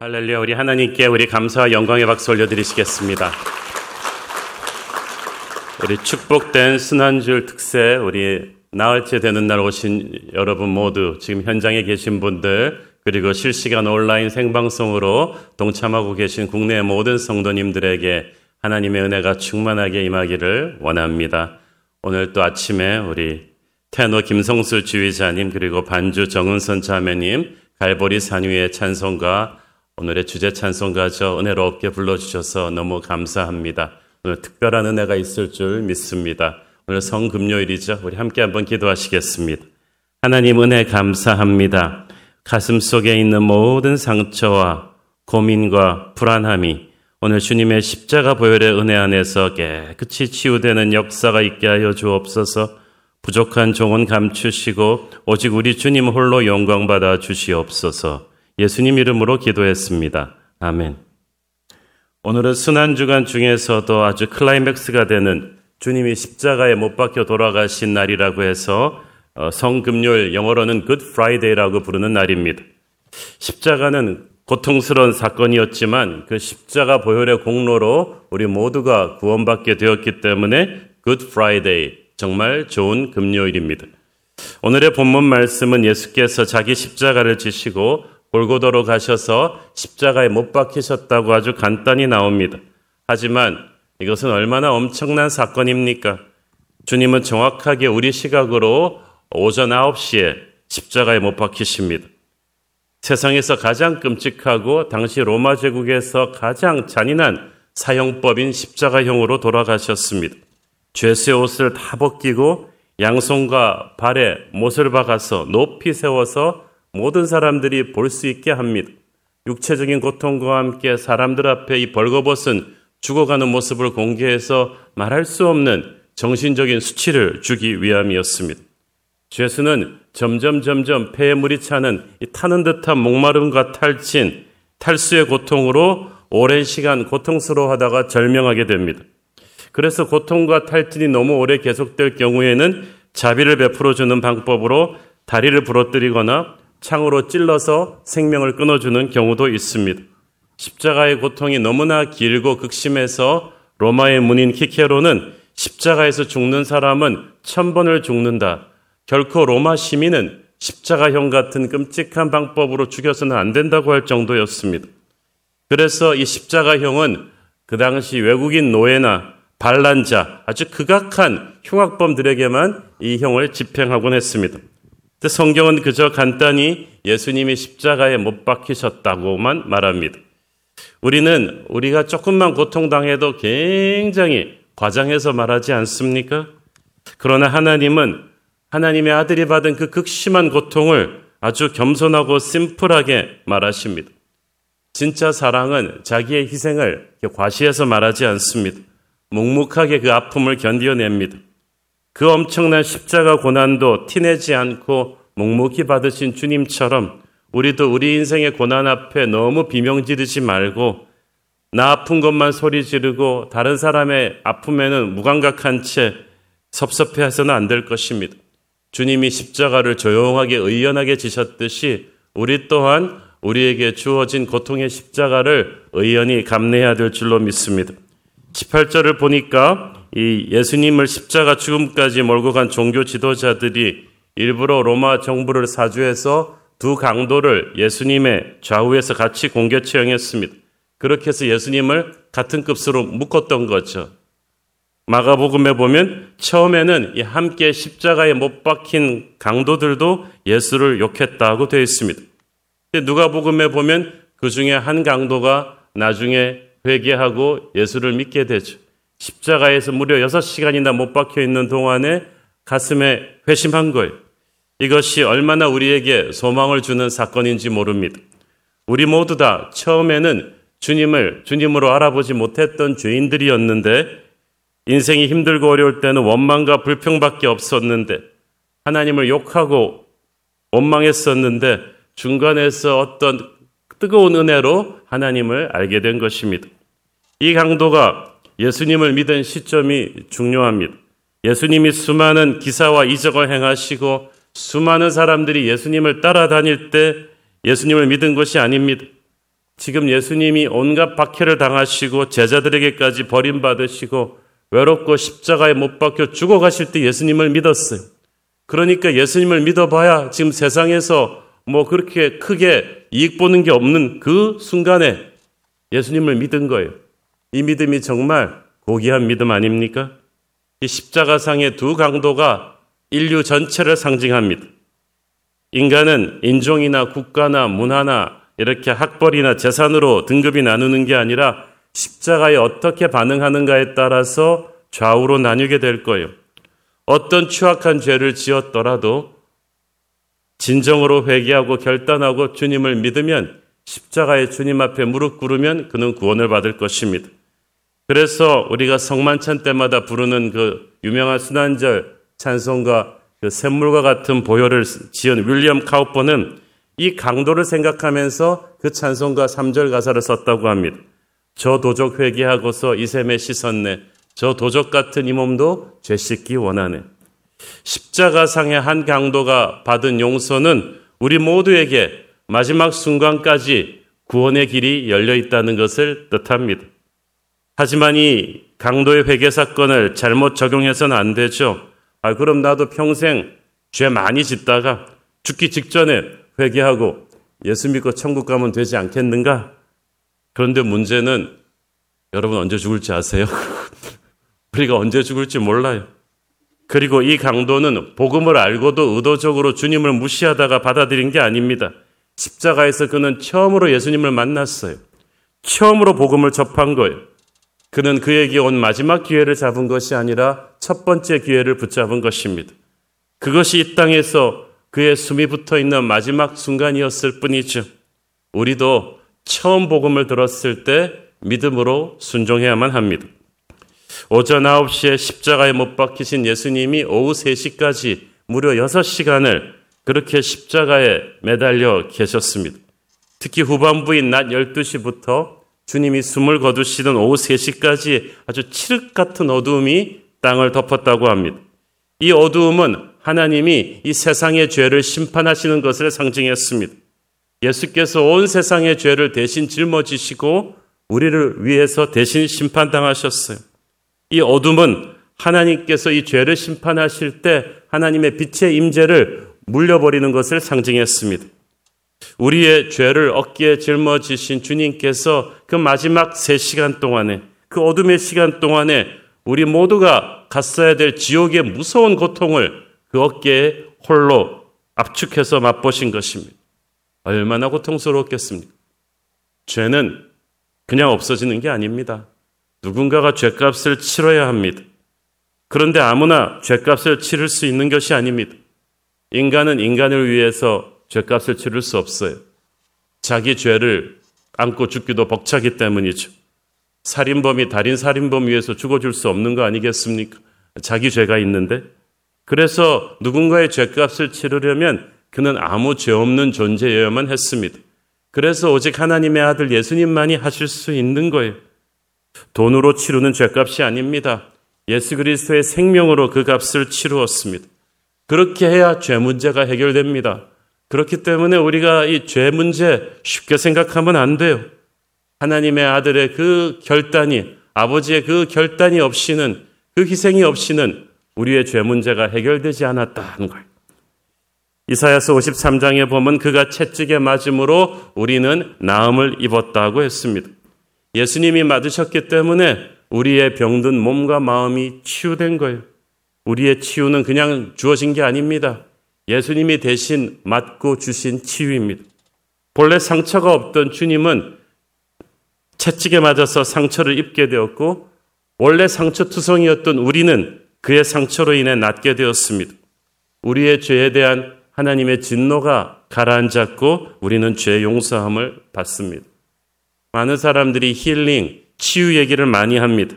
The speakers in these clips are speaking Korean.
할렐루야 우리 하나님께 우리 감사와 영광의 박수 올려드리시겠습니다. 우리 축복된 순환줄 특세 우리 나흘째 되는 날 오신 여러분 모두 지금 현장에 계신 분들 그리고 실시간 온라인 생방송으로 동참하고 계신 국내 모든 성도님들에게 하나님의 은혜가 충만하게 임하기를 원합니다. 오늘 또 아침에 우리 테너 김성수 지휘자님 그리고 반주 정은선 자매님 갈보리 산 위의 찬송가 오늘의 주제 찬송가죠. 은혜롭게 불러주셔서 너무 감사합니다. 오늘 특별한 은혜가 있을 줄 믿습니다. 오늘 성금요일이죠. 우리 함께 한번 기도하시겠습니다. 하나님 은혜 감사합니다. 가슴 속에 있는 모든 상처와 고민과 불안함이 오늘 주님의 십자가 보혈의 은혜 안에서 깨끗이 치유되는 역사가 있게 하여 주옵소서 부족한 종은 감추시고 오직 우리 주님 홀로 영광받아 주시옵소서 예수님 이름으로 기도했습니다. 아멘. 오늘은 순환 주간 중에서도 아주 클라이맥스가 되는 주님이 십자가에 못 박혀 돌아가신 날이라고 해서 어, 성금요일 영어로는 Good Friday라고 부르는 날입니다. 십자가는 고통스러운 사건이었지만 그 십자가 보혈의 공로로 우리 모두가 구원받게 되었기 때문에 Good Friday 정말 좋은 금요일입니다. 오늘의 본문 말씀은 예수께서 자기 십자가를 지시고 골고도로 가셔서 십자가에 못 박히셨다고 아주 간단히 나옵니다. 하지만 이것은 얼마나 엄청난 사건입니까? 주님은 정확하게 우리 시각으로 오전 9시에 십자가에 못 박히십니다. 세상에서 가장 끔찍하고 당시 로마 제국에서 가장 잔인한 사형법인 십자가형으로 돌아가셨습니다. 죄수의 옷을 다 벗기고 양손과 발에 못을 박아서 높이 세워서 모든 사람들이 볼 수 있게 합니다. 육체적인 고통과 함께 사람들 앞에 이 벌거벗은 죽어가는 모습을 공개해서 말할 수 없는 정신적인 수치를 주기 위함이었습니다. 죄수는 점점 점점 폐에 물이 차는 타는 듯한 목마름과 탈진, 탈수의 고통으로 오랜 시간 고통스러워하다가 절명하게 됩니다. 그래서 고통과 탈진이 너무 오래 계속될 경우에는 자비를 베풀어 주는 방법으로 다리를 부러뜨리거나 창으로 찔러서 생명을 끊어주는 경우도 있습니다. 십자가의 고통이 너무나 길고 극심해서 로마의 문인 키케로는 십자가에서 죽는 사람은 천 번을 죽는다. 결코 로마 시민은 십자가형 같은 끔찍한 방법으로 죽여서는 안 된다고 할 정도였습니다. 그래서 이 십자가형은 그 당시 외국인 노예나 반란자, 아주 극악한 흉악범들에게만 이 형을 집행하곤 했습니다. 성경은 그저 간단히 예수님이 십자가에 못 박히셨다고만 말합니다. 우리는 우리가 조금만 고통당해도 굉장히 과장해서 말하지 않습니까? 그러나 하나님은 하나님의 아들이 받은 그 극심한 고통을 아주 겸손하고 심플하게 말하십니다. 진짜 사랑은 자기의 희생을 과시해서 말하지 않습니다. 묵묵하게 그 아픔을 견뎌냅니다. 그 엄청난 십자가 고난도 티내지 않고 묵묵히 받으신 주님처럼 우리도 우리 인생의 고난 앞에 너무 비명 지르지 말고 나 아픈 것만 소리 지르고 다른 사람의 아픔에는 무감각한 채 섭섭해 해서는 안 될 것입니다. 주님이 십자가를 조용하게 의연하게 지셨듯이 우리 또한 우리에게 주어진 고통의 십자가를 의연히 감내해야 될 줄로 믿습니다. 18절을 보니까 이 예수님을 십자가 죽음까지 몰고 간 종교 지도자들이 일부러 로마 정부를 사주해서 두 강도를 예수님의 좌우에서 같이 공개 처형했습니다. 그렇게 해서 예수님을 같은 급수로 묶었던 거죠. 마가복음에 보면 처음에는 함께 십자가에 못 박힌 강도들도 예수를 욕했다고 되어 있습니다. 누가복음에 보면 그 중에 한 강도가 나중에 회개하고 예수를 믿게 되죠. 십자가에서 무려 6시간이나 못 박혀 있는 동안에 가슴에 회심한 거예요. 이것이 얼마나 우리에게 소망을 주는 사건인지 모릅니다. 우리 모두 다 처음에는 주님을 주님으로 알아보지 못했던 죄인들이었는데 인생이 힘들고 어려울 때는 원망과 불평밖에 없었는데 하나님을 욕하고 원망했었는데 중간에서 어떤 뜨거운 은혜로 하나님을 알게 된 것입니다. 이 강도가 예수님을 믿은 시점이 중요합니다. 예수님이 수많은 기사와 이적을 행하시고 수많은 사람들이 예수님을 따라다닐 때 예수님을 믿은 것이 아닙니다. 지금 예수님이 온갖 박해를 당하시고 제자들에게까지 버림받으시고 외롭고 십자가에 못 박혀 죽어가실 때 예수님을 믿었어요. 그러니까 예수님을 믿어봐야 지금 세상에서 뭐 그렇게 크게 이익 보는 게 없는 그 순간에 예수님을 믿은 거예요. 이 믿음이 정말 고귀한 믿음 아닙니까? 이 십자가상의 두 강도가 인류 전체를 상징합니다. 인간은 인종이나 국가나 문화나 이렇게 학벌이나 재산으로 등급이 나누는 게 아니라 십자가에 어떻게 반응하는가에 따라서 좌우로 나뉘게 될 거예요. 어떤 추악한 죄를 지었더라도 진정으로 회개하고 결단하고 주님을 믿으면 십자가의 주님 앞에 무릎 꿇으면 그는 구원을 받을 것입니다. 그래서 우리가 성만찬 때마다 부르는 그 유명한 순환절 찬송과 그 샘물과 같은 보혈을 지은 윌리엄 카우퍼는 이 강도를 생각하면서 그 찬송가 3절 가사를 썼다고 합니다. 저 도적 회개하고서 이 샘에 씻었네. 저 도적 같은 이 몸도 죄 씻기 원하네. 십자가상의 한 강도가 받은 용서는 우리 모두에게 마지막 순간까지 구원의 길이 열려 있다는 것을 뜻합니다. 하지만 이 강도의 회개 사건을 잘못 적용해서는 안 되죠. 아, 그럼 나도 평생 죄 많이 짓다가 죽기 직전에 회개하고 예수 믿고 천국 가면 되지 않겠는가? 그런데 문제는 여러분 언제 죽을지 아세요? 우리가 언제 죽을지 몰라요. 그리고 이 강도는 복음을 알고도 의도적으로 주님을 무시하다가 받아들인 게 아닙니다. 십자가에서 그는 처음으로 예수님을 만났어요. 처음으로 복음을 접한 거예요. 그는 그에게 온 마지막 기회를 잡은 것이 아니라 첫 번째 기회를 붙잡은 것입니다. 그것이 이 땅에서 그의 숨이 붙어 있는 마지막 순간이었을 뿐이죠. 우리도 처음 복음을 들었을 때 믿음으로 순종해야만 합니다. 오전 9시에 십자가에 못 박히신 예수님이 오후 3시까지 무려 6시간을 그렇게 십자가에 매달려 계셨습니다. 특히 후반부인 낮 12시부터 주님이 숨을 거두시던 오후 3시까지 아주 칠흑 같은 어두움이 땅을 덮었다고 합니다. 이 어두움은 하나님이 이 세상의 죄를 심판하시는 것을 상징했습니다. 예수께서 온 세상의 죄를 대신 짊어지시고 우리를 위해서 대신 심판당하셨어요. 이 어둠은 하나님께서 이 죄를 심판하실 때 하나님의 빛의 임재를 물려버리는 것을 상징했습니다. 우리의 죄를 어깨에 짊어지신 주님께서 그 마지막 세 시간 동안에 그 어둠의 시간 동안에 우리 모두가 갔어야 될 지옥의 무서운 고통을 그 어깨에 홀로 압축해서 맛보신 것입니다. 얼마나 고통스러웠겠습니까? 죄는 그냥 없어지는 게 아닙니다. 누군가가 죄값을 치러야 합니다. 그런데 아무나 죄값을 치를 수 있는 것이 아닙니다. 인간은 인간을 위해서 죄값을 치를 수 없어요. 자기 죄를 안고 죽기도 벅차기 때문이죠. 살인범이 달인 살인범 위해서 죽어줄 수 없는 거 아니겠습니까? 자기 죄가 있는데. 그래서 누군가의 죄값을 치르려면 그는 아무 죄 없는 존재여야만 했습니다. 그래서 오직 하나님의 아들 예수님만이 하실 수 있는 거예요. 돈으로 치르는 죄값이 아닙니다. 예수 그리스도의 생명으로 그 값을 치루었습니다. 그렇게 해야 죄 문제가 해결됩니다. 그렇기 때문에 우리가 이 죄 문제 쉽게 생각하면 안 돼요. 하나님의 아들의 그 결단이, 아버지의 그 결단이 없이는, 그 희생이 없이는 우리의 죄 문제가 해결되지 않았다는 거예요. 이사야서 53장에 보면 그가 채찍에 맞음으로 우리는 나음을 입었다고 했습니다. 예수님이 맞으셨기 때문에 우리의 병든 몸과 마음이 치유된 거예요. 우리의 치유는 그냥 주어진 게 아닙니다. 예수님이 대신 맞고 주신 치유입니다. 본래 상처가 없던 주님은 채찍에 맞아서 상처를 입게 되었고 원래 상처투성이었던 우리는 그의 상처로 인해 낫게 되었습니다. 우리의 죄에 대한 하나님의 진노가 가라앉았고 우리는 죄 용서함을 받습니다. 많은 사람들이 힐링, 치유 얘기를 많이 합니다.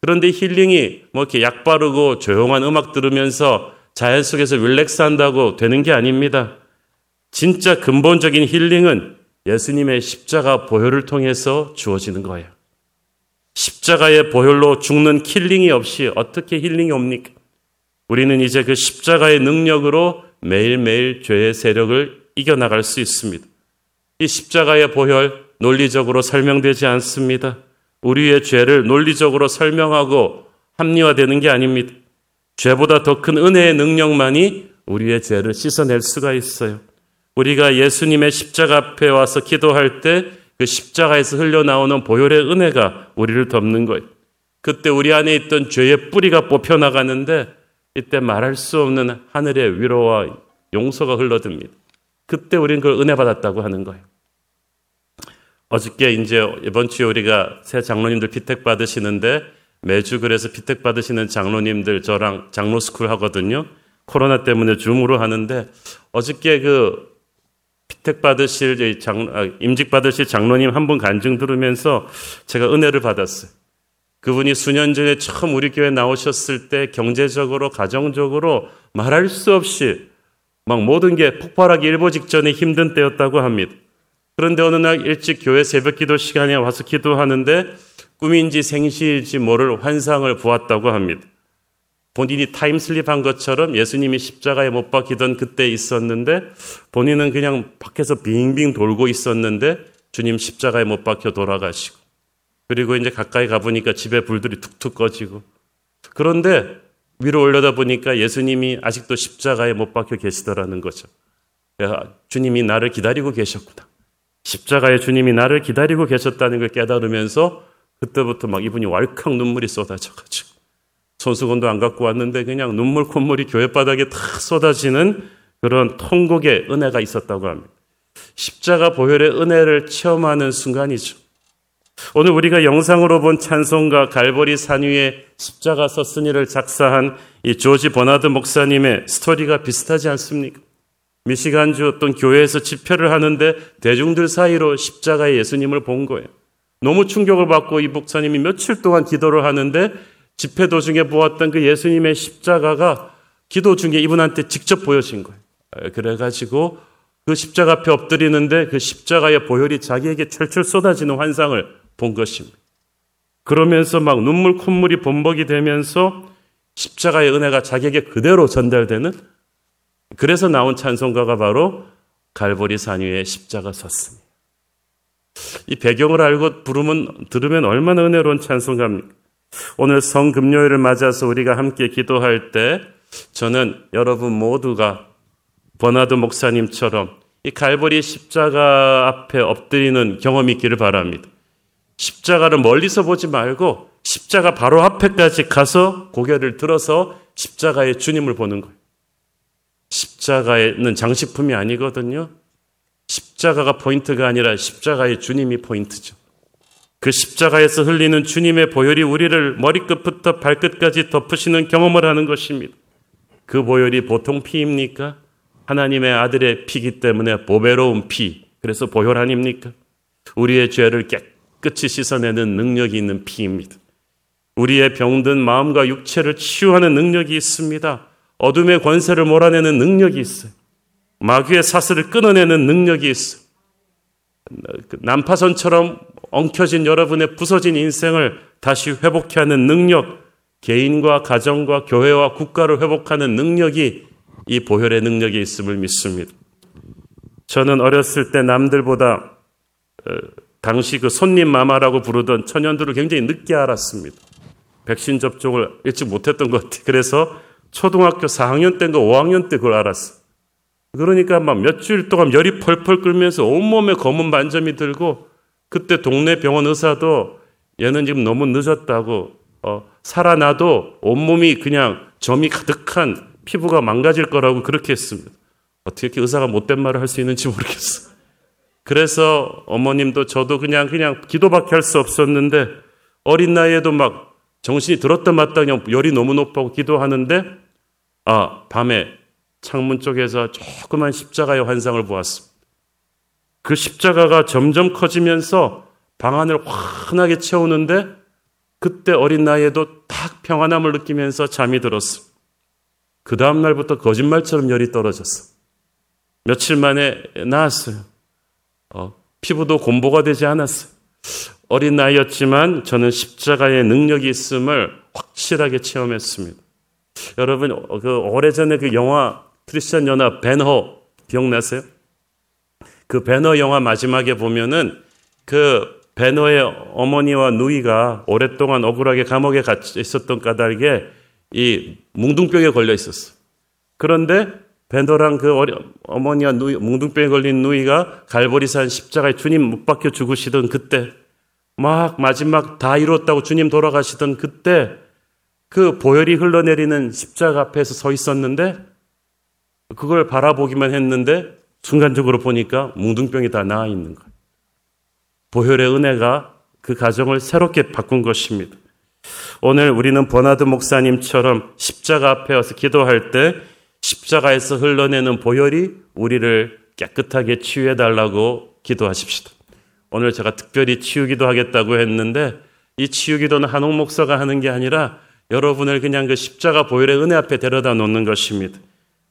그런데 힐링이 뭐 이렇게 약 바르고 조용한 음악 들으면서 자연 속에서 relax 한다고 되는 게 아닙니다. 진짜 근본적인 힐링은 예수님의 십자가 보혈을 통해서 주어지는 거예요. 십자가의 보혈로 죽는 killing이 없이 어떻게 힐링이 옵니까? 우리는 이제 그 십자가의 능력으로 매일매일 죄의 세력을 이겨나갈 수 있습니다. 이 십자가의 보혈, 논리적으로 설명되지 않습니다. 우리의 죄를 논리적으로 설명하고 합리화되는 게 아닙니다. 죄보다 더 큰 은혜의 능력만이 우리의 죄를 씻어낼 수가 있어요. 우리가 예수님의 십자가 앞에 와서 기도할 때 그 십자가에서 흘러나오는 보혈의 은혜가 우리를 덮는 거예요. 그때 우리 안에 있던 죄의 뿌리가 뽑혀나가는데 이때 말할 수 없는 하늘의 위로와 용서가 흘러듭니다. 그때 우리는 그걸 은혜 받았다고 하는 거예요. 어저께 이제 이번 주에 우리가 새 장로님들 피택 받으시는데 매주 그래서 피택 받으시는 장로님들 저랑 장로 스쿨 하거든요. 코로나 때문에 Zoom으로 하는데 어저께 그 피택 받으실 장 아, 임직 받으실 장로님 한 분 간증 들으면서 제가 은혜를 받았어요. 그분이 수년 전에 처음 우리 교회 나오셨을 때 경제적으로 가정적으로 말할 수 없이 막 모든 게 폭발하기 일보 직전에 힘든 때였다고 합니다. 그런데 어느 날 일찍 교회 새벽 기도 시간에 와서 기도하는데 꿈인지 생시일지 모를 환상을 보았다고 합니다. 본인이 time slip 한 것처럼 예수님이 십자가에 못 박히던 그때 있었는데 본인은 그냥 밖에서 빙빙 돌고 있었는데 주님 십자가에 못 박혀 돌아가시고 그리고 이제 가까이 가보니까 집에 불들이 툭툭 꺼지고 그런데 위로 올려다 보니까 예수님이 아직도 십자가에 못 박혀 계시더라는 거죠. 주님이 나를 기다리고 계셨구나. 십자가에 주님이 나를 기다리고 계셨다는 걸 깨달으면서 그때부터 막 이분이 왈칵 눈물이 쏟아져가지고 손수건도 안 갖고 왔는데 그냥 눈물 콧물이 교회 바닥에 탁 쏟아지는 그런 통곡의 은혜가 있었다고 합니다. 십자가 보혈의 은혜를 체험하는 순간이죠. 오늘 우리가 영상으로 본 찬송가 갈보리 산 위에 십자가 서스니를 작사한 이 조지 버나드 목사님의 스토리가 비슷하지 않습니까? 미시간주 어떤 교회에서 집회를 하는데 대중들 사이로 십자가의 예수님을 본 거예요. 너무 충격을 받고 이 목사님이 며칠 동안 기도를 하는데 집회 도중에 보았던 그 예수님의 십자가가 기도 중에 이분한테 직접 보여진 거예요. 그래가지고 그 십자가 앞에 엎드리는데 그 십자가의 보혈이 자기에게 철철 쏟아지는 환상을 본 것입니다. 그러면서 막 눈물 콧물이 범벅이 되면서 십자가의 은혜가 자기에게 그대로 전달되는 그래서 나온 찬송가가 바로 갈보리 산 위에 십자가 섰습니다. 이 배경을 알고 부르면 들으면 얼마나 은혜로운 찬송가입니까? 오늘 성 금요일을 맞아서 우리가 함께 기도할 때 저는 여러분 모두가 버나드 목사님처럼 이 갈보리 십자가 앞에 엎드리는 경험이 있기를 바랍니다. 십자가를 멀리서 보지 말고 십자가 바로 앞에까지 가서 고개를 들어서 십자가의 주님을 보는 거예요. 십자가는 장식품이 아니거든요. 십자가가 포인트가 아니라 십자가의 주님이 포인트죠. 그 십자가에서 흘리는 주님의 보혈이 우리를 머리끝부터 발끝까지 덮으시는 경험을 하는 것입니다. 그 보혈이 보통 피입니까? 하나님의 아들의 피기 때문에 보배로운 피. 그래서 보혈 아닙니까? 우리의 죄를 깨끗이 씻어내는 능력이 있는 피입니다. 우리의 병든 마음과 육체를 치유하는 능력이 있습니다. 어둠의 권세를 몰아내는 능력이 있어요. 마귀의 사슬을 끊어내는 능력이 있어. 그 난파선처럼 엉켜진 여러분의 부서진 인생을 다시 회복해 하는 능력, 개인과 가정과 교회와 국가를 회복하는 능력이 이 보혈의 능력이 있음을 믿습니다. 저는 어렸을 때 남들보다 어, 당시 그 손님 마마라고 부르던 천연들을 굉장히 늦게 알았습니다. 백신 접종을 일찍 못했던 것 같아요. 그래서 초등학교 4학년 때인가 5학년 때 그걸 알았어. 그러니까 막 며칠 동안 열이 펄펄 끓면서 온몸에 검은 반점이 들고 그때 동네 병원 의사도 얘는 지금 너무 늦었다고 어, 살아나도 온몸이 그냥 점이 가득한 피부가 망가질 거라고 그렇게 했습니다. 어떻게 의사가 못된 말을 할 수 있는지 모르겠어. 그래서 어머님도 저도 그냥 그냥 기도밖에 할 수 없었는데 어린 나이에도 막 정신이 들었다 맞다 그냥 열이 너무 높다고 기도하는데 아 밤에 창문 쪽에서 조그만 십자가의 환상을 보았습니다. 그 십자가가 점점 커지면서 방 안을 환하게 채우는데 그때 어린 나이에도 딱 평안함을 느끼면서 잠이 들었어. 그 다음날부터 거짓말처럼 열이 떨어졌어. 며칠 만에 나았어요. 어, 피부도 곰보가 되지 않았어요. 어린 나이였지만 저는 십자가의 능력이 있음을 확실하게 체험했습니다. 여러분, 어, 그 오래전에 그 영화 크리스천 연합 배너 기억나세요? 그 배너 영화 마지막에 보면은 그 베너의 어머니와 누이가 오랫동안 억울하게 감옥에 갇혀 있었던 까닭에 이 뭉둥병에 걸려 있었어. 그런데 베너랑 그 어머니와 누이, 뭉둥병에 걸린 누이가 갈보리산 십자가에 주님 못 박혀 죽으시던 그때 막 마지막 다 이뤘다고 주님 돌아가시던 그때 그 보혈이 흘러내리는 십자가 앞에서 서 있었는데 그걸 바라보기만 했는데 순간적으로 보니까 뭉둥병이 다 나아 있는 거예요. 보혈의 은혜가 그 가정을 새롭게 바꾼 것입니다. 오늘 우리는 버나드 목사님처럼 십자가 앞에 와서 기도할 때 십자가에서 흘러내는 보혈이 우리를 깨끗하게 치유해 달라고 기도하십시다. 오늘 제가 특별히 치유기도 하겠다고 했는데 이 치유기도는 한옥 목사가 하는 게 아니라 여러분을 그냥 그 십자가 보혈의 은혜 앞에 데려다 놓는 것입니다.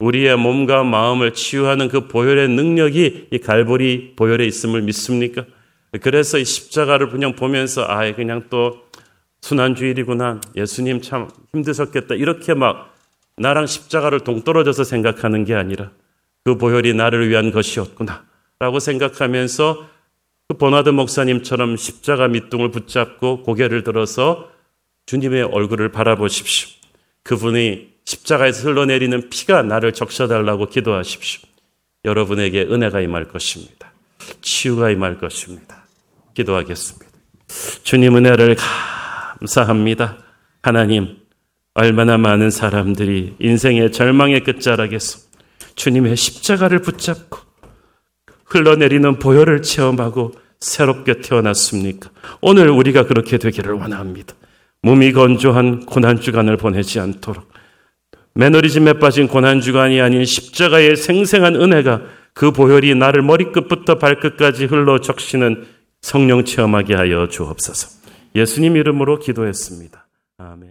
우리의 몸과 마음을 치유하는 그 보혈의 능력이 이 갈보리 보혈에 있음을 믿습니까? 그래서 이 십자가를 그냥 보면서 아 그냥 또 순환주일이구나 예수님 참 힘드셨겠다 이렇게 막 나랑 십자가를 동떨어져서 생각하는 게 아니라 그 보혈이 나를 위한 것이었구나 라고 생각하면서 그 버나드 목사님처럼 십자가 밑둥을 붙잡고 고개를 들어서 주님의 얼굴을 바라보십시오. 그분이 십자가에서 흘러내리는 피가 나를 적셔달라고 기도하십시오. 여러분에게 은혜가 임할 것입니다. 치유가 임할 것입니다. 기도하겠습니다. 주님 은혜를 감사합니다. 하나님, 얼마나 많은 사람들이 인생의 절망의 끝자락에서 주님의 십자가를 붙잡고 흘러내리는 보혈을 체험하고 새롭게 태어났습니까? 오늘 우리가 그렇게 되기를 원합니다. 몸이 건조한 고난주간을 보내지 않도록 매너리즘에 빠진 고난주간이 아닌 십자가의 생생한 은혜가 그 보혈이 나를 머리끝부터 발끝까지 흘러 적시는 성령 체험하게 하여 주옵소서. 예수님 이름으로 기도했습니다. 아멘.